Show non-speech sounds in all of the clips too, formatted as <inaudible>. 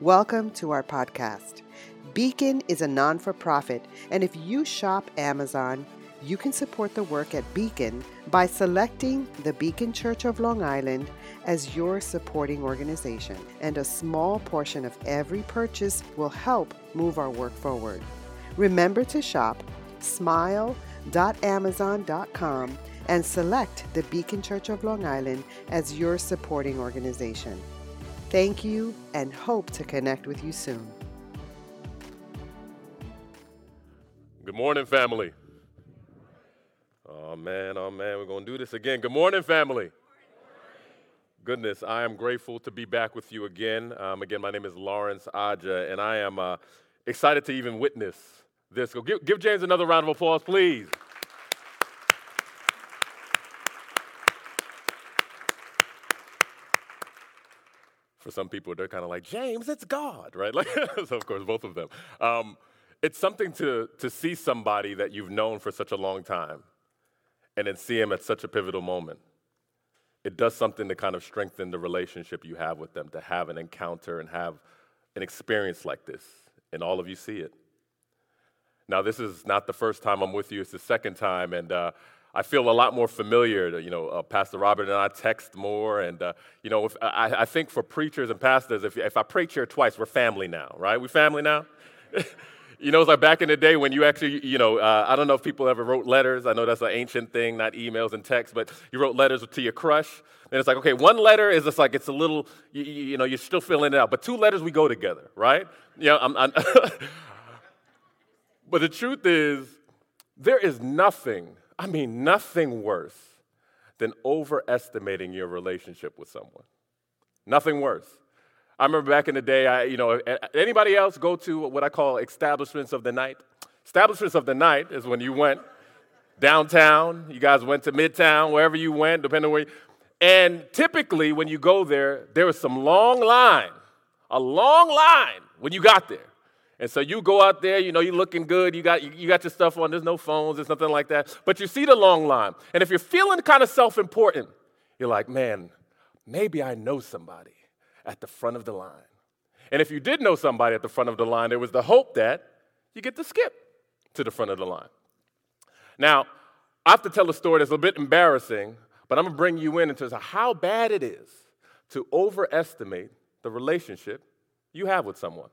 Welcome to our podcast. Beacon is a non for profit, and if you shop Amazon, you can support the work at Beacon by selecting the Beacon Church of Long Island as your supporting organization, and a small portion of every purchase will help move our work forward. Remember to shop smile.amazon.com and select the Beacon Church of Long Island as your supporting organization. Thank you and hope to connect with you soon. Good morning, family. Oh man, oh man, we're going to do this again. Good morning, family. Goodness, I am grateful to be back with you again. Um, again, my name is Lawrence Aja, and I am uh, excited to even witness this. Give, give James another round of applause, please. For some people, they're kind of like, James, it's God, right? Like, <laughs> so, of course, both of them. Um, it's something to, to see somebody that you've known for such a long time and then see him at such a pivotal moment. It does something to kind of strengthen the relationship you have with them, to have an encounter and have an experience like this, and all of you see it. Now, this is not the first time I'm with you, it's the second time, and uh, I feel a lot more familiar. To you know, uh, Pastor Robert and I text more, and uh, you know, if, I, I, think for preachers and pastors, if, if I preach here twice, we're family now, right? We family now. <laughs> you know, it's like back in the day when you actually, you know, uh, I don't know if people ever wrote letters. I know that's an ancient thing, not emails and texts, but you wrote letters to your crush. And it's like, okay, one letter is just like it's a little, you, you know, you're still filling it out, but two letters we go together, right? You know, I'm, I'm <laughs> but the truth is, there is nothing I mean, nothing worse than overestimating your relationship with someone. Nothing worse. I remember back in the day, I, you know, anybody else go to what I call establishments of the night? Establishments of the night is when you went downtown, you guys went to Midtown, wherever you went, depending on where you, and typically when you go there, there was some long line, a long line when you got there. And so you go out there, you know, you're looking good, you got, you, got your stuff on, there's no phones, there's nothing like that. But you see the long line. And if you're feeling kind of self important, you're like, man, maybe I know somebody at the front of the line. And if you did know somebody at the front of the line, there was the hope that you get to skip to the front of the line. Now, I have to tell a story that's a bit embarrassing, but I'm gonna bring you in into how bad it is to overestimate the relationship you have with someone.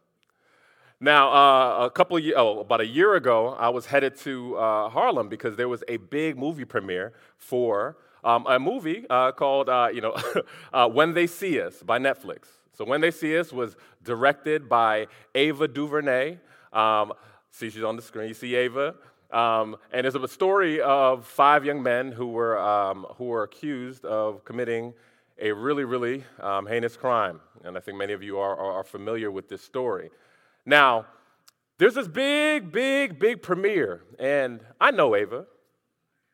Now, uh, a couple of oh, about a year ago, I was headed to uh, Harlem because there was a big movie premiere for um, a movie uh, called, uh, you know, <laughs> uh, When They See Us by Netflix. So, When They See Us was directed by Ava DuVernay. Um, see, she's on the screen. You see Ava. Um, and it's a story of five young men who were, um, who were accused of committing a really, really um, heinous crime. And I think many of you are, are, are familiar with this story. Now, there's this big, big, big premiere, and I know Ava.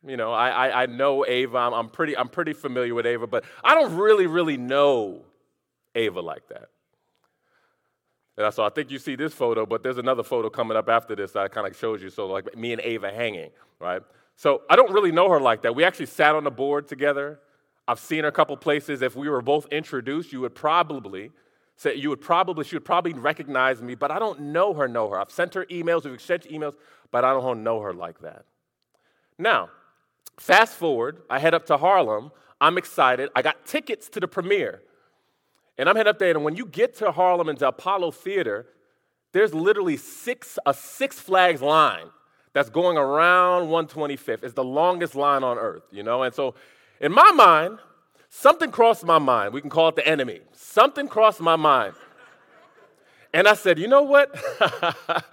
You know, I, I, I know Ava. I'm, I'm, pretty, I'm pretty familiar with Ava, but I don't really, really know Ava like that. And so I think you see this photo, but there's another photo coming up after this that kind of shows you. So, like me and Ava hanging, right? So I don't really know her like that. We actually sat on the board together. I've seen her a couple places. If we were both introduced, you would probably Say you would probably, she would probably recognize me, but I don't know her, know her. I've sent her emails, we've exchanged emails, but I don't know her like that. Now, fast forward, I head up to Harlem. I'm excited. I got tickets to the premiere. And I'm heading up there, and when you get to Harlem into Apollo Theater, there's literally six, a Six Flags line that's going around 125th. It's the longest line on earth, you know? And so in my mind, something crossed my mind. We can call it the enemy. Something crossed my mind. And I said, you know what? <laughs>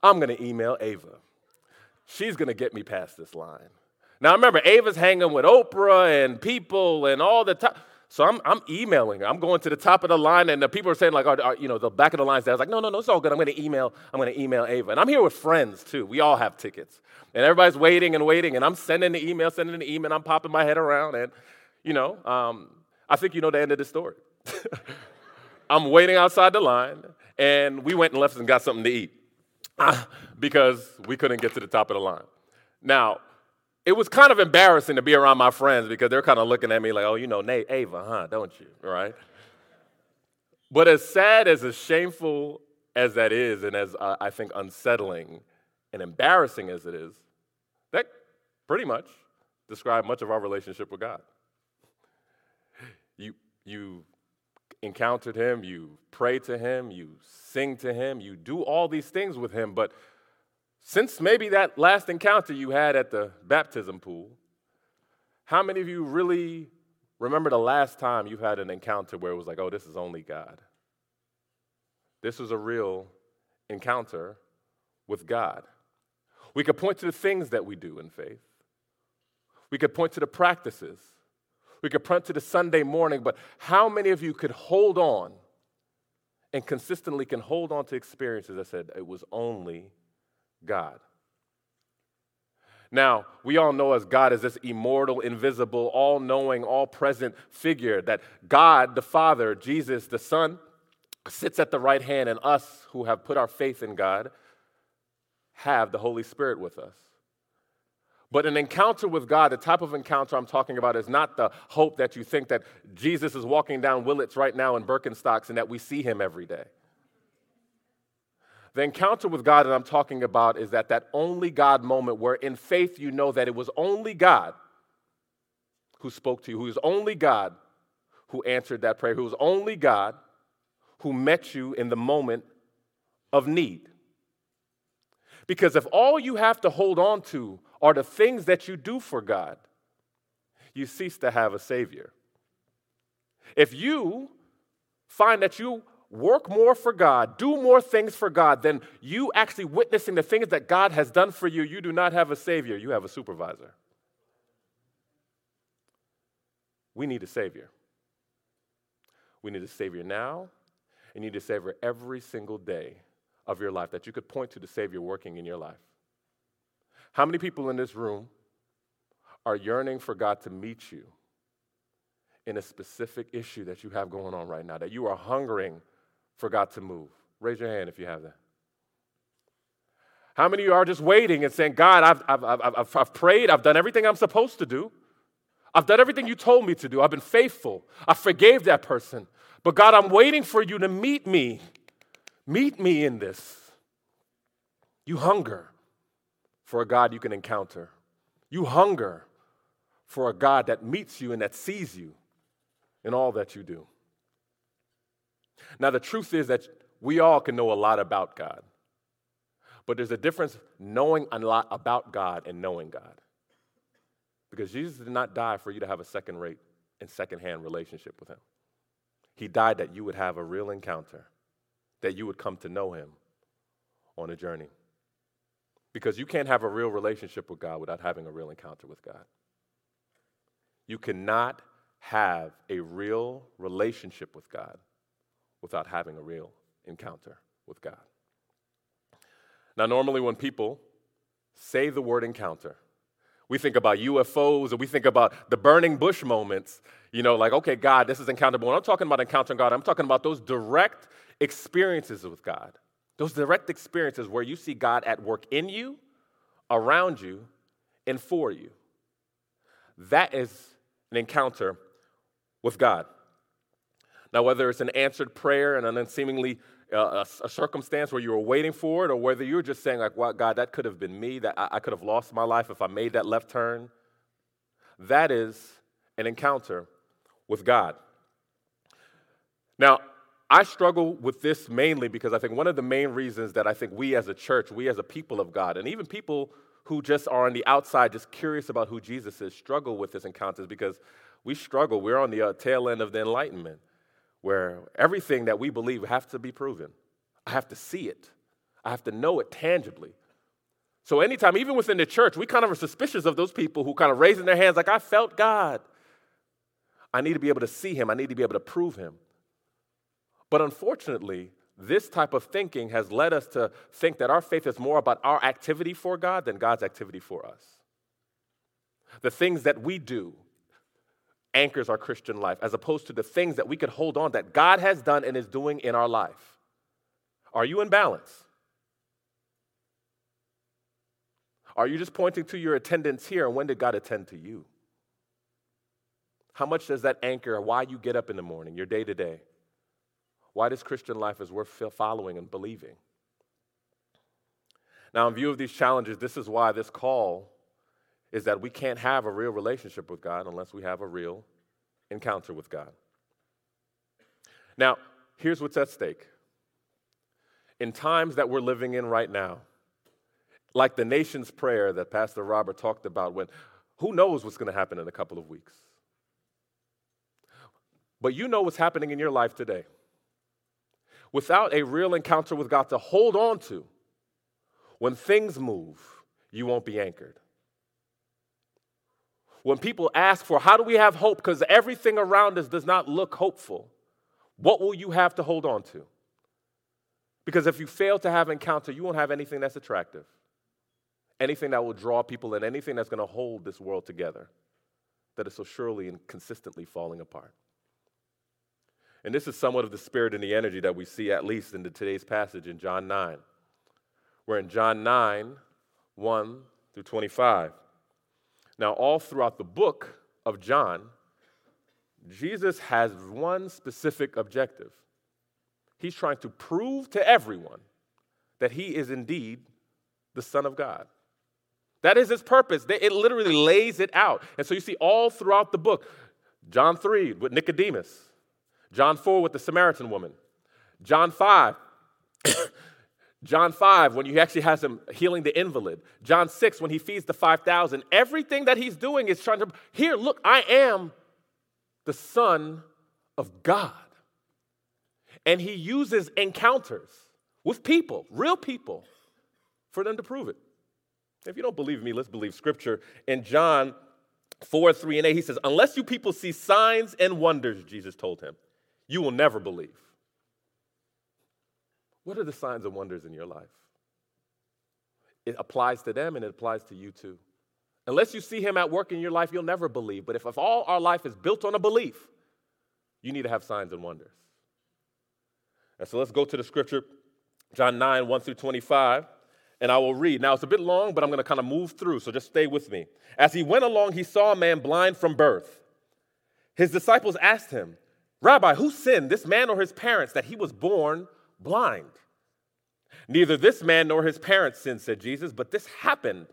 I'm going to email Ava. She's going to get me past this line. Now, remember, Ava's hanging with Oprah and people and all the time. So I'm, I'm emailing her. I'm going to the top of the line, and the people are saying, like, are, are, you know, the back of the line. I was like, no, no, no, it's all good. I'm going to email. I'm going to email Ava, and I'm here with friends too. We all have tickets, and everybody's waiting and waiting, and I'm sending the email, sending the email. I'm popping my head around, and you know, um, I think you know the end of the story. <laughs> I'm waiting outside the line, and we went and left and got something to eat <coughs> because we couldn't get to the top of the line. Now, it was kind of embarrassing to be around my friends because they're kind of looking at me like, oh, you know, Nate, Ava, huh, don't you? Right? But as sad, as as shameful as that is, and as uh, I think unsettling and embarrassing as it is, that pretty much describes much of our relationship with God. You, you encountered Him, you pray to Him, you sing to Him, you do all these things with Him, but since maybe that last encounter you had at the baptism pool, how many of you really remember the last time you had an encounter where it was like, oh, this is only God? This was a real encounter with God. We could point to the things that we do in faith. We could point to the practices. We could point to the Sunday morning, but how many of you could hold on and consistently can hold on to experiences that said it was only God? Now, we all know as God is this immortal, invisible, all knowing, all present figure, that God, the Father, Jesus, the Son, sits at the right hand, and us who have put our faith in God have the Holy Spirit with us. But an encounter with God, the type of encounter I'm talking about, is not the hope that you think that Jesus is walking down Willits right now in Birkenstocks and that we see him every day. The encounter with God that I'm talking about is that that only God moment where in faith you know that it was only God who spoke to you, who is only God who answered that prayer, who was only God who met you in the moment of need. Because if all you have to hold on to are the things that you do for God, you cease to have a Savior. If you find that you work more for God, do more things for God than you actually witnessing the things that God has done for you, you do not have a Savior, you have a supervisor. We need a Savior. We need a Savior now, and you need a Savior every single day of your life that you could point to the Savior working in your life. How many people in this room are yearning for God to meet you in a specific issue that you have going on right now, that you are hungering for God to move? Raise your hand if you have that. How many of you are just waiting and saying, God, I've, I've, I've, I've, prayed, I've done everything I'm supposed to do. I've done everything you told me to do. I've been faithful. I forgave that person. But God, I'm waiting for you to meet me. Meet me in this. You hunger for a God you can encounter. You hunger for a God that meets you and that sees you in all that you do. Now, the truth is that we all can know a lot about God, but there's a difference knowing a lot about God and knowing God. Because Jesus did not die for you to have a second rate and second hand relationship with Him. He died that you would have a real encounter, that you would come to know Him on a journey. Because you can't have a real relationship with God without having a real encounter with God. You cannot have a real relationship with God without having a real encounter with God. Now, normally when people say the word encounter, we think about UFOs and we think about the burning bush moments, you know, like, okay, God, this is encounter. But when I'm talking about encountering God, I'm talking about those direct experiences with God. Those direct experiences where you see God at work in you, around you, and for you. That is an encounter with God. Now, whether it's an answered prayer and an seemingly uh, a, a, circumstance where you were waiting for it, or whether you're just saying, like, well, God, that could have been me, that I, I could have lost my life if I made that left turn, that is an encounter with God. Now, I struggle with this mainly because I think one of the main reasons that I think we as a church, we as a people of God, and even people who just are on the outside, just curious about who Jesus is, struggle with this encounter is because we struggle. We're on the uh, tail end of the Enlightenment, where everything that we believe has to be proven. I have to see it, I have to know it tangibly. So, anytime, even within the church, we kind of are suspicious of those people who kind of raising their hands, like, I felt God. I need to be able to see Him, I need to be able to prove Him. But unfortunately, this type of thinking has led us to think that our faith is more about our activity for God than God's activity for us. The things that we do anchors our Christian life, as opposed to the things that we could hold on that God has done and is doing in our life. Are you in balance? Are you just pointing to your attendance here and when did God attend to you? How much does that anchor why you get up in the morning, your day to day? Why this Christian life is worth following and believing. Now, in view of these challenges, this is why this call is that we can't have a real relationship with God unless we have a real encounter with God. Now, here's what's at stake. In times that we're living in right now, like the nation's prayer that Pastor Robert talked about, when who knows what's going to happen in a couple of weeks? But you know what's happening in your life today. Without a real encounter with God to hold on to, when things move, you won't be anchored. When people ask for, how do we have hope? Because everything around us does not look hopeful. What will you have to hold on to? Because if you fail to have encounter, you won't have anything that's attractive, anything that will draw people in, anything that's going to hold this world together that is so surely and consistently falling apart. And this is somewhat of the spirit and the energy that we see, at least in the, today's passage in John 9, where in John 9, 1 through 25. Now, all throughout the book of John, Jesus has one specific objective. He's trying to prove to everyone that he is indeed the Son of God. That is his purpose. It literally lays it out. And so you see all throughout the book John 3 with Nicodemus, John 4 with the Samaritan woman, John 5. <coughs> John 5, when he actually has him healing the invalid. John 6, when he feeds the 5,000. Everything that he's doing is trying to, here, look, I am the Son of God. And he uses encounters with people, real people, for them to prove it. If you don't believe me, let's believe scripture. In John 4 3 and 8, he says, Unless you people see signs and wonders, Jesus told him, you will never believe. What are the signs and wonders in your life? It applies to them and it applies to you too. Unless you see him at work in your life, you'll never believe. But if, if all our life is built on a belief, you need to have signs and wonders. And so let's go to the scripture, John 9, 1 through 25, and I will read. Now it's a bit long, but I'm going to kind of move through, so just stay with me. As he went along, he saw a man blind from birth. His disciples asked him, Rabbi, who sinned, this man or his parents, that he was born blind? Neither this man nor his parents sinned, said Jesus, but this happened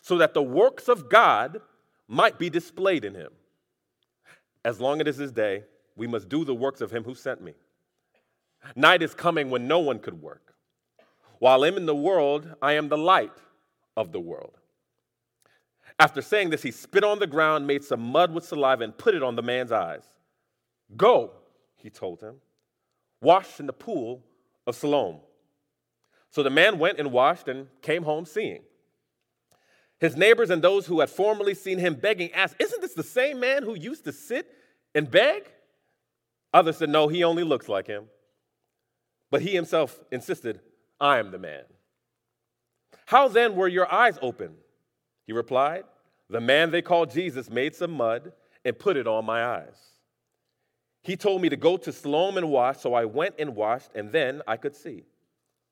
so that the works of God might be displayed in him. As long as it is day, we must do the works of him who sent me. Night is coming when no one could work. While I'm in the world, I am the light of the world. After saying this, he spit on the ground, made some mud with saliva, and put it on the man's eyes. Go, he told him, wash in the pool of Siloam. So the man went and washed and came home seeing. His neighbors and those who had formerly seen him begging asked, Isn't this the same man who used to sit and beg? Others said, No, he only looks like him. But he himself insisted, I am the man. How then were your eyes open? He replied, The man they called Jesus made some mud and put it on my eyes. He told me to go to Siloam and wash, so I went and washed, and then I could see.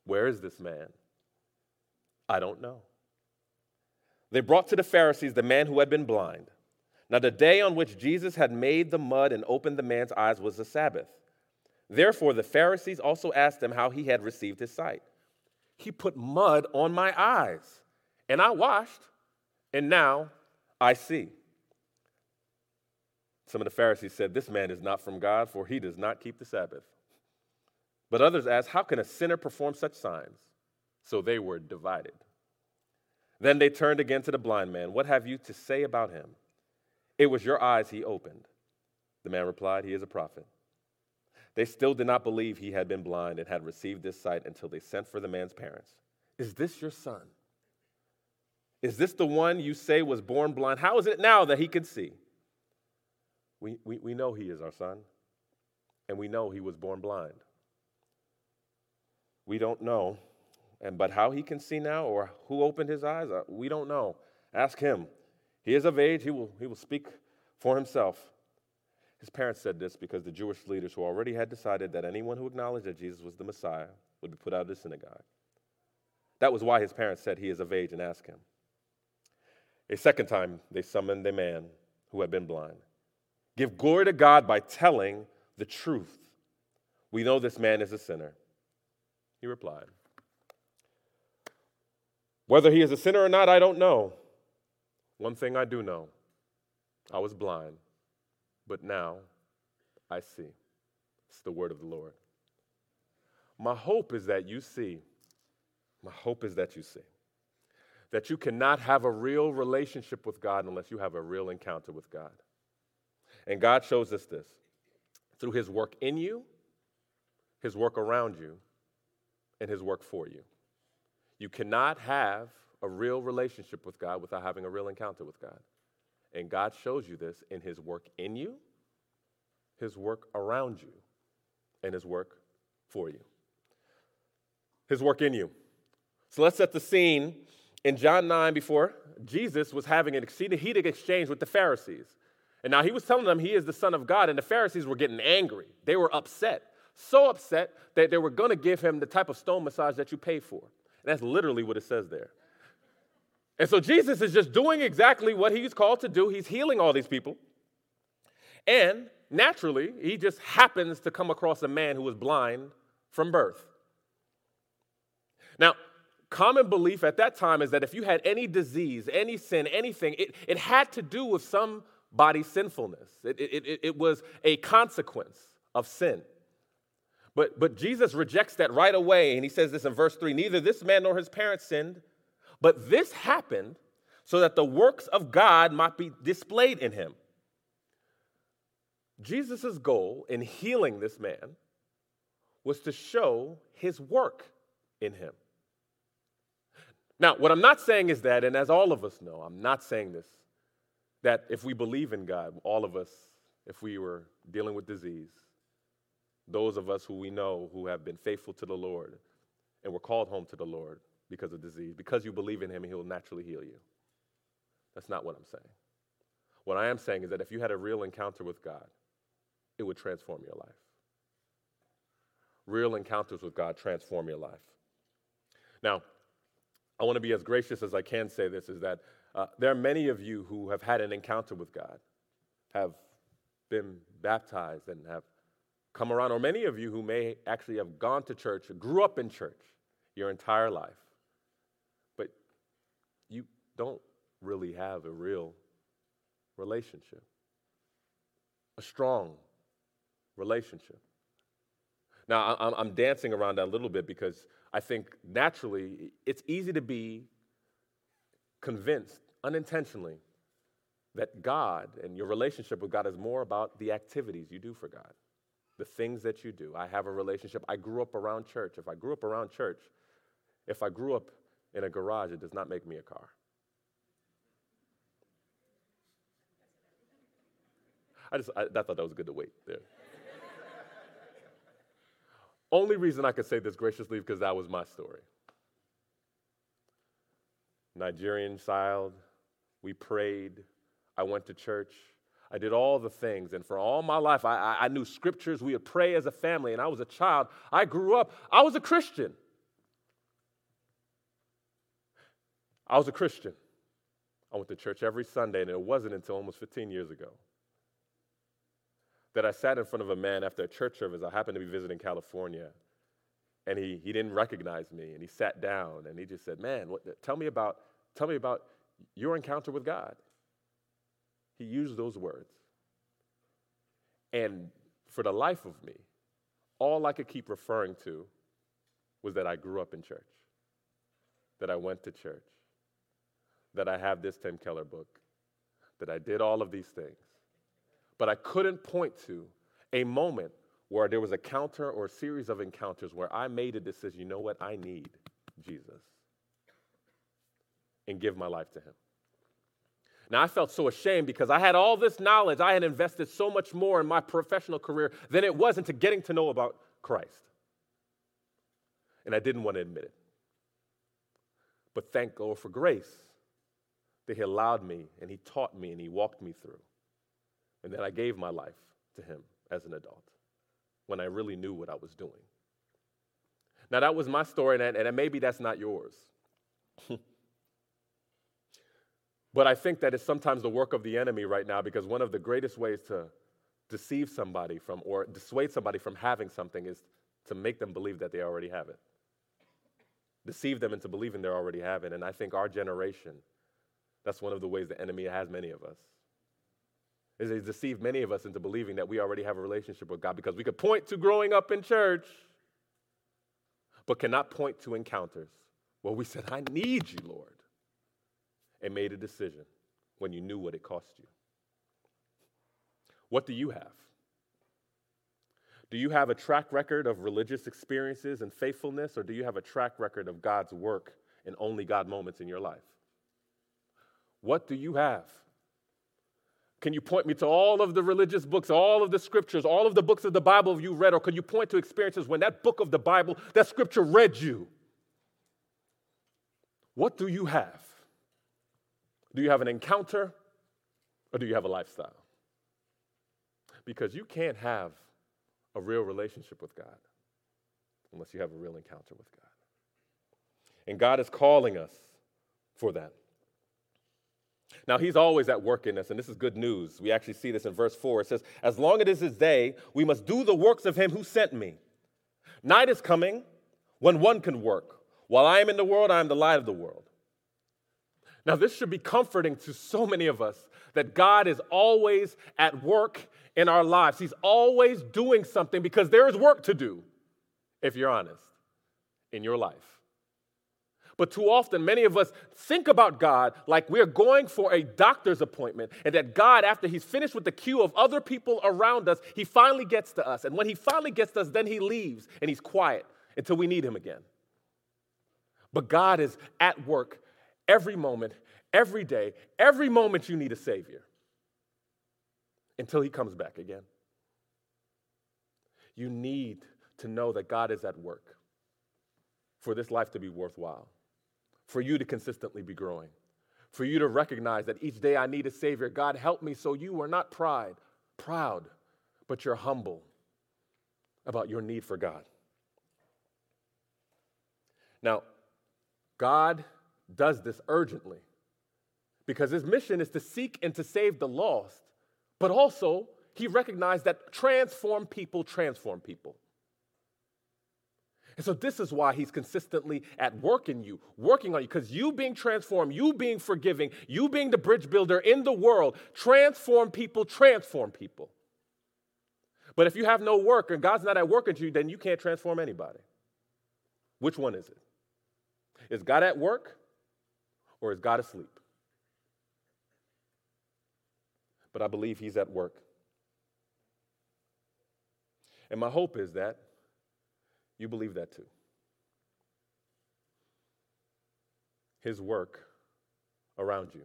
Where is this man? I don't know. They brought to the Pharisees the man who had been blind. Now, the day on which Jesus had made the mud and opened the man's eyes was the Sabbath. Therefore, the Pharisees also asked him how he had received his sight. He put mud on my eyes, and I washed, and now I see. Some of the Pharisees said, This man is not from God, for he does not keep the Sabbath. But others asked, How can a sinner perform such signs? So they were divided. Then they turned again to the blind man. What have you to say about him? It was your eyes he opened. The man replied, He is a prophet. They still did not believe he had been blind and had received this sight until they sent for the man's parents. Is this your son? Is this the one you say was born blind? How is it now that he can see? We, we, we know he is our son, and we know he was born blind. We don't know, and but how he can see now or who opened his eyes, uh, we don't know. Ask him. He is of age, he will, he will speak for himself. His parents said this because the Jewish leaders who already had decided that anyone who acknowledged that Jesus was the Messiah would be put out of the synagogue. That was why his parents said he is of age and ask him. A second time, they summoned a man who had been blind. Give glory to God by telling the truth. We know this man is a sinner. He replied, Whether he is a sinner or not, I don't know. One thing I do know I was blind, but now I see. It's the word of the Lord. My hope is that you see. My hope is that you see. That you cannot have a real relationship with God unless you have a real encounter with God. And God shows us this through his work in you, his work around you, and his work for you. You cannot have a real relationship with God without having a real encounter with God. And God shows you this in his work in you, his work around you, and his work for you. His work in you. So let's set the scene in John 9 before Jesus was having an heated exchange with the Pharisees. And now he was telling them he is the Son of God, and the Pharisees were getting angry. They were upset. So upset that they were going to give him the type of stone massage that you pay for. And that's literally what it says there. And so Jesus is just doing exactly what he's called to do. He's healing all these people. And naturally, he just happens to come across a man who was blind from birth. Now, common belief at that time is that if you had any disease, any sin, anything, it, it had to do with some body sinfulness. It, it, it, it was a consequence of sin. But, but Jesus rejects that right away, and he says this in verse 3 Neither this man nor his parents sinned, but this happened so that the works of God might be displayed in him. Jesus' goal in healing this man was to show his work in him. Now, what I'm not saying is that, and as all of us know, I'm not saying this, that if we believe in God, all of us, if we were dealing with disease, those of us who we know who have been faithful to the Lord and were called home to the Lord because of disease, because you believe in Him, He will naturally heal you. That's not what I'm saying. What I am saying is that if you had a real encounter with God, it would transform your life. Real encounters with God transform your life. Now, I want to be as gracious as I can say this is that uh, there are many of you who have had an encounter with God, have been baptized, and have come around, or many of you who may actually have gone to church, grew up in church your entire life, but you don't really have a real relationship, a strong relationship. Now, I'm dancing around that a little bit because I think naturally it's easy to be convinced unintentionally that God and your relationship with God is more about the activities you do for God the things that you do. I have a relationship. I grew up around church. If I grew up around church, if I grew up in a garage, it does not make me a car. I just I, I thought that was good to wait there. <laughs> Only reason I could say this graciously because that was my story. Nigerian child, we prayed, I went to church. I did all the things. And for all my life, I, I, knew scriptures. We would pray as a family. And I was a child. I grew up. I was a Christian. I was a Christian. I went to church every Sunday, and it wasn't until almost 15 years ago that I sat in front of a man after a church service. I happened to be visiting California, and he, he didn't recognize me, and he sat down, and he just said, "Man, what, tell me about tell me about your encounter with God." He used those words. And for the life of me, all I could keep referring to was that I grew up in church, that I went to church, that I have this Tim Keller book, that I did all of these things. But I couldn't point to a moment where there was a counter or a series of encounters where I made a decision you know what? I need Jesus and give my life to him. Now, I felt so ashamed because I had all this knowledge. I had invested so much more in my professional career than it was into getting to know about Christ. And I didn't want to admit it. But thank God for grace that He allowed me and He taught me and He walked me through. And then I gave my life to Him as an adult when I really knew what I was doing. Now, that was my story, and, and maybe that's not yours. <laughs> But I think that it's sometimes the work of the enemy right now because one of the greatest ways to, deceive somebody from or dissuade somebody from having something is to make them believe that they already have it. Deceive them into believing they already have it. And I think our generation, that's one of the ways the enemy has many of us. Is he's deceived many of us into believing that we already have a relationship with God because we could point to growing up in church, but cannot point to encounters where we said, I need you, Lord, and made a decision when you knew what it cost you. What do you have? Do you have a track record of religious experiences and faithfulness, or do you have a track record of God's work and only God moments in your life? What do you have? Can you point me to all of the religious books, all of the scriptures, all of the books of the Bible you read, or can you point to experiences when that book of the Bible, that scripture read you? What do you have? Do you have an encounter or do you have a lifestyle? Because you can't have a real relationship with God unless you have a real encounter with God. And God is calling us for that. Now, He's always at work in us, and this is good news. We actually see this in verse 4. It says, As long as it is His day, we must do the works of Him who sent me. Night is coming when one can work. While I am in the world, I am the light of the world. Now, this should be comforting to so many of us that God is always at work in our lives. He's always doing something because there is work to do, if you're honest, in your life. But too often, many of us think about God like we're going for a doctor's appointment, and that God, after He's finished with the queue of other people around us, He finally gets to us. And when He finally gets to us, then He leaves and He's quiet until we need Him again. But God is at work every moment, every day, every moment you need a Savior until He comes back again. You need to know that God is at work for this life to be worthwhile, for you to consistently be growing, for you to recognize that each day I need a Savior. God, help me so you are not pride, proud, but you're humble about your need for God. Now, God does this urgently because his mission is to seek and to save the lost, but also he recognized that transform people transform people. And so, this is why he's consistently at work in you, working on you, because you being transformed, you being forgiving, you being the bridge builder in the world, transform people, transform people. But if you have no work and God's not at work in you, then you can't transform anybody. Which one is it? Is God at work or is God asleep? But I believe He's at work. And my hope is that you believe that too. His work around you.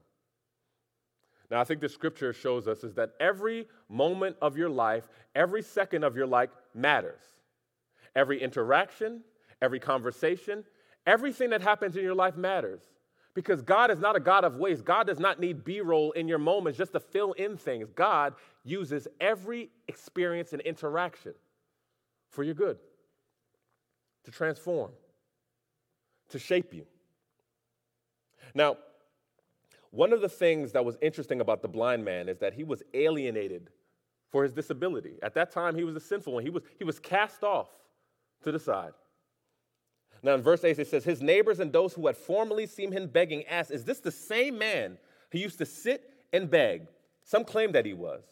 Now, I think the scripture shows us is that every moment of your life, every second of your life matters. Every interaction, every conversation, Everything that happens in your life matters because God is not a God of waste. God does not need B roll in your moments just to fill in things. God uses every experience and interaction for your good, to transform, to shape you. Now, one of the things that was interesting about the blind man is that he was alienated for his disability. At that time, he was a sinful one. He was, he was cast off to the side. Now, in verse 8, it says, His neighbors and those who had formerly seen him begging asked, Is this the same man who used to sit and beg? Some claimed that he was.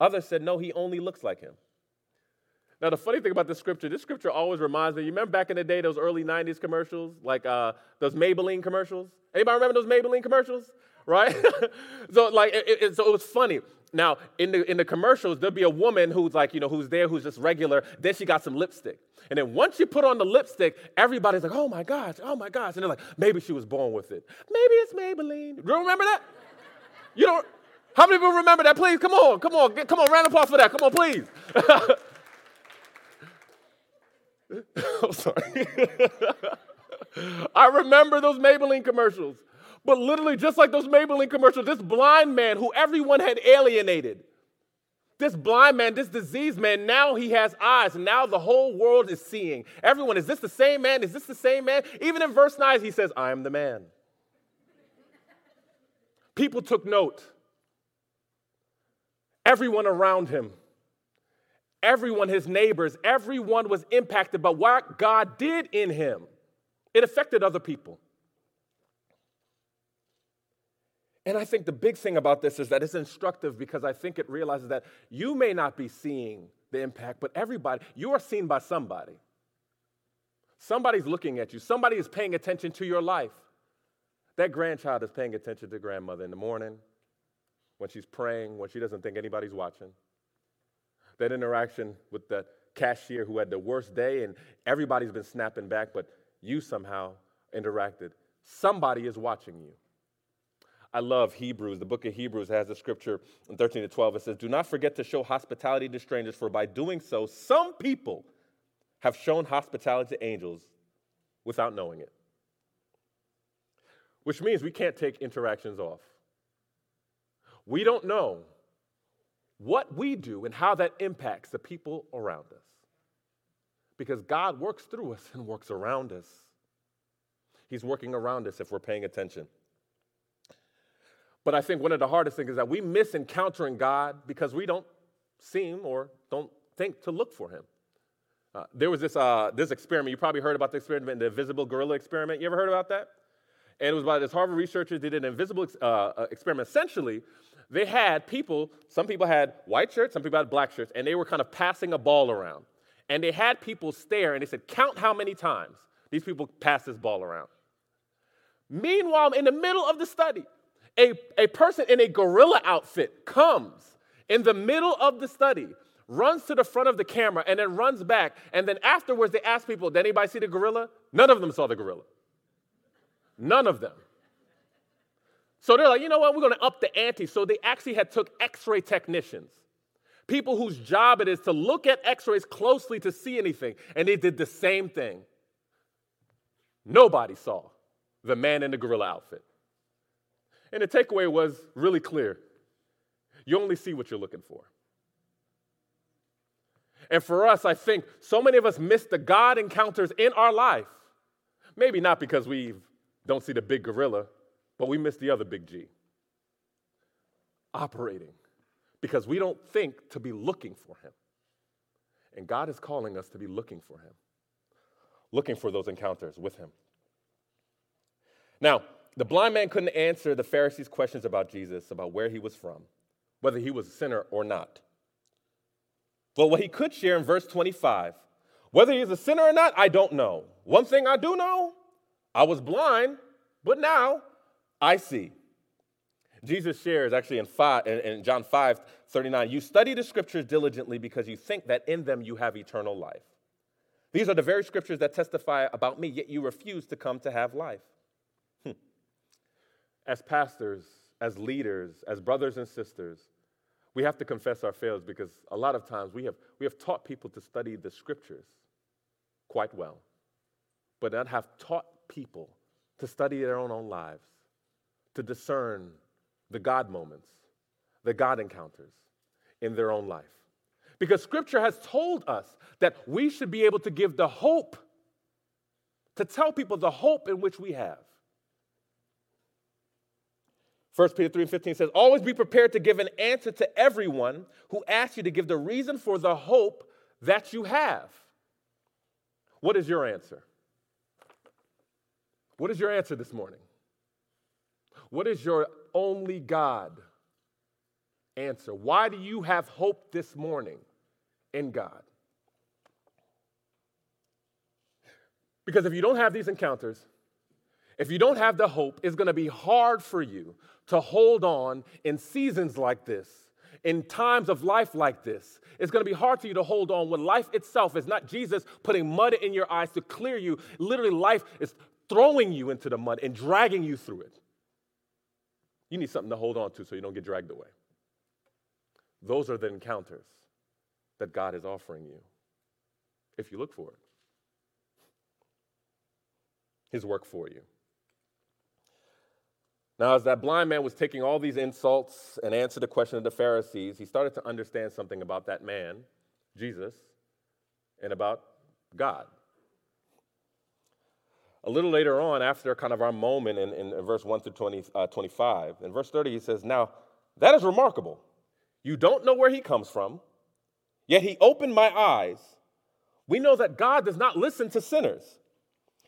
Others said, No, he only looks like him. Now, the funny thing about this scripture, this scripture always reminds me, you remember back in the day, those early 90s commercials, like uh, those Maybelline commercials? Anybody remember those Maybelline commercials? Right? <laughs> so, like, it, it, so it was funny. Now, in the, in the commercials, there'll be a woman who's like, you know, who's there, who's just regular. Then she got some lipstick. And then once you put on the lipstick, everybody's like, oh my gosh, oh my gosh. And they're like, maybe she was born with it. Maybe it's Maybelline. Do you remember that? You don't, how many people remember that? Please, come on, come on, come on, round applause for that. Come on, please. <laughs> I'm <laughs> oh, sorry. <laughs> I remember those Maybelline commercials. But literally, just like those Maybelline commercials, this blind man who everyone had alienated, this blind man, this diseased man, now he has eyes, and now the whole world is seeing. Everyone, is this the same man? Is this the same man? Even in verse 9, he says, I am the man. People took note. Everyone around him Everyone, his neighbors, everyone was impacted by what God did in him. It affected other people. And I think the big thing about this is that it's instructive because I think it realizes that you may not be seeing the impact, but everybody, you are seen by somebody. Somebody's looking at you, somebody is paying attention to your life. That grandchild is paying attention to grandmother in the morning, when she's praying, when she doesn't think anybody's watching. That interaction with the cashier who had the worst day and everybody's been snapping back, but you somehow interacted. Somebody is watching you. I love Hebrews. The book of Hebrews has a scripture in 13 to 12. It says, Do not forget to show hospitality to strangers, for by doing so, some people have shown hospitality to angels without knowing it. Which means we can't take interactions off. We don't know what we do and how that impacts the people around us. Because God works through us and works around us. He's working around us if we're paying attention. But I think one of the hardest things is that we miss encountering God because we don't seem or don't think to look for Him. Uh, there was this, uh, this experiment, you probably heard about the experiment, the invisible gorilla experiment. You ever heard about that? And it was by this Harvard researchers, they did an invisible uh, uh, experiment. Essentially, they had people, some people had white shirts, some people had black shirts, and they were kind of passing a ball around. And they had people stare and they said, Count how many times these people pass this ball around. Meanwhile, in the middle of the study, a, a person in a gorilla outfit comes in the middle of the study, runs to the front of the camera, and then runs back. And then afterwards, they ask people, Did anybody see the gorilla? None of them saw the gorilla. None of them. So they're like, you know what, we're to up the ante. So they actually had took x-ray technicians, people whose job it is to look at x-rays closely to see anything, and they did the same thing. Nobody saw the man in the gorilla outfit. And the takeaway was really clear. You only see what you're looking for. And for us, I think so many of us miss the God encounters in our life. Maybe not because we don't see the big gorilla, but we miss the other big G operating because we don't think to be looking for Him. And God is calling us to be looking for Him, looking for those encounters with Him. Now, the blind man couldn't answer the Pharisees' questions about Jesus, about where he was from, whether he was a sinner or not. But what he could share in verse 25, whether he's a sinner or not, I don't know. One thing I do know I was blind, but now I see. Jesus shares actually in, five, in John 5 39, you study the scriptures diligently because you think that in them you have eternal life. These are the very scriptures that testify about me, yet you refuse to come to have life. Hmm. As pastors, as leaders, as brothers and sisters, we have to confess our failures because a lot of times we have, we have taught people to study the scriptures quite well, but not have taught people to study their own, own lives to discern the God moments, the God encounters in their own life. Because scripture has told us that we should be able to give the hope, to tell people the hope in which we have. 1 Peter 3 and 15 says, Always be prepared to give an answer to everyone who asks you to give the reason for the hope that you have. What is your answer? What is your answer this morning? What is your only God answer? Why do you have hope this morning in God? Because if you don't have these encounters, if you don't have the hope, it's going to be hard for you to hold on in seasons like this, in times of life like this. It's going to be hard for you to hold on when life itself is not Jesus putting mud in your eyes to clear you. Literally, life is throwing you into the mud and dragging you through it. You need something to hold on to so you don't get dragged away. Those are the encounters that God is offering you if you look for it. His work for you. Now, as that blind man was taking all these insults and answered the question of the Pharisees, he started to understand something about that man, Jesus, and about God a little later on, after kind of our moment in, in, verse 1 through 20, uh, 25, in verse 30, he says, Now, that is remarkable. You don't know where he comes from, Yet he opened my eyes. We know that God does not listen to sinners,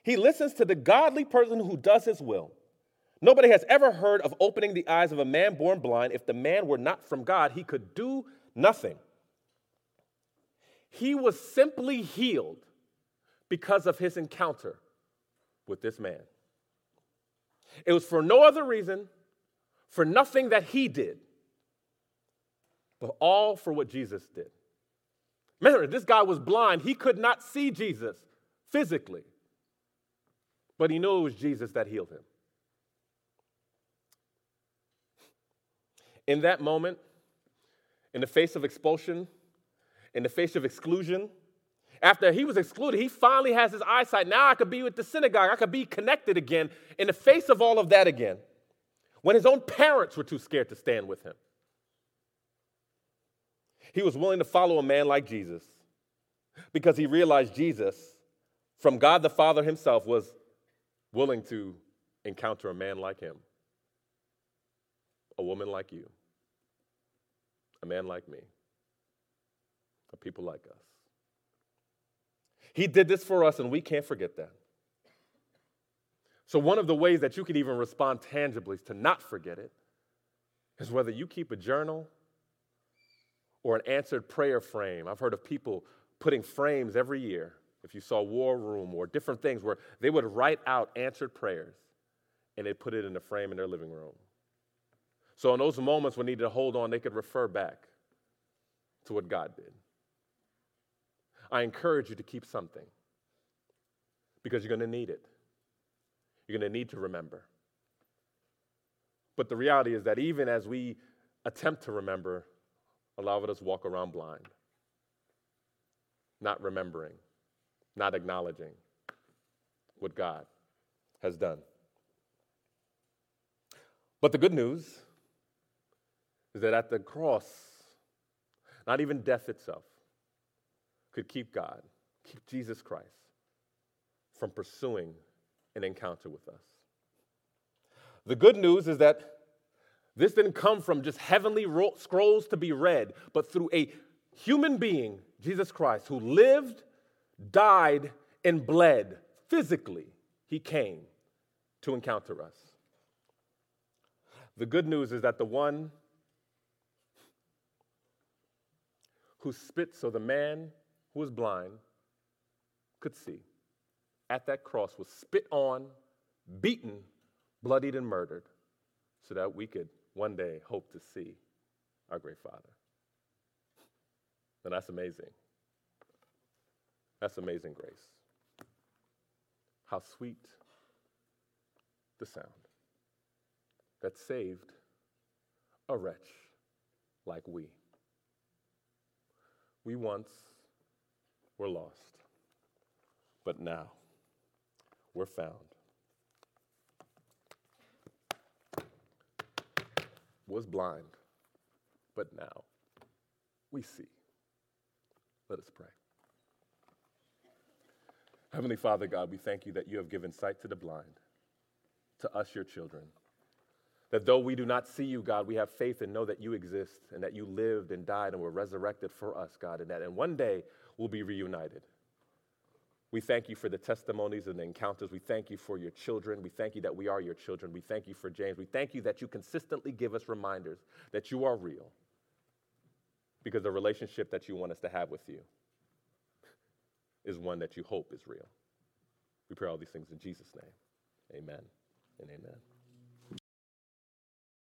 he listens to the godly person who does his will. Nobody has ever heard of opening the eyes of a man born blind. If the man were not from God, he could do nothing. He was simply healed because of his encounter with this man. It was for no other reason, for nothing that he did, but all for what Jesus did. Remember, this guy was blind. He could not see Jesus physically, but he knew it was Jesus that healed him. In that moment, in the face of expulsion, in the face of exclusion, after he was excluded, he finally has his eyesight. Now I could be with the synagogue. I could be connected again in the face of all of that again. When his own parents were too scared to stand with him. He was willing to follow a man like Jesus because he realized Jesus, from God the Father himself, was willing to encounter a man like him, a woman like you, a man like me, a people like us. He did this for us, and we can't forget that. So, one of the ways that you can even respond tangibly to not forget it is whether you keep a journal or an answered prayer frame. I've heard of people putting frames every year, if you saw War Room or different things, where they would write out answered prayers and they'd put it in a frame in their living room. So, in those moments when they needed to hold on, they could refer back to what God did. I encourage you to keep something because you're going to need it. You're going to need to remember. But the reality is that even as we attempt to remember, a lot of us walk around blind, not remembering, not acknowledging what God has done. But the good news is that at the cross, not even death itself could keep God, keep Jesus Christ from pursuing an encounter with us. The good news is that this didn't come from just heavenly ro- scrolls to be read, but through a human being, Jesus Christ, who lived, died, and bled physically. He came to encounter us. The good news is that the one who spit so the man who was blind could see at that cross was spit on, beaten, bloodied, and murdered so that we could one day hope to see our great Father. And that's amazing. That's amazing grace. How sweet the sound that saved a wretch like we. We once were lost, but now we're found. Was blind, but now we see. Let us pray. Heavenly Father God, we thank you that you have given sight to the blind, to us, your children. That though we do not see you, God, we have faith and know that you exist and that you lived and died and were resurrected for us, God, and that and one day we'll be reunited. We thank you for the testimonies and the encounters. We thank you for your children. We thank you that we are your children. We thank you for James. We thank you that you consistently give us reminders that you are real because the relationship that you want us to have with you is one that you hope is real. We pray all these things in Jesus' name. Amen and amen.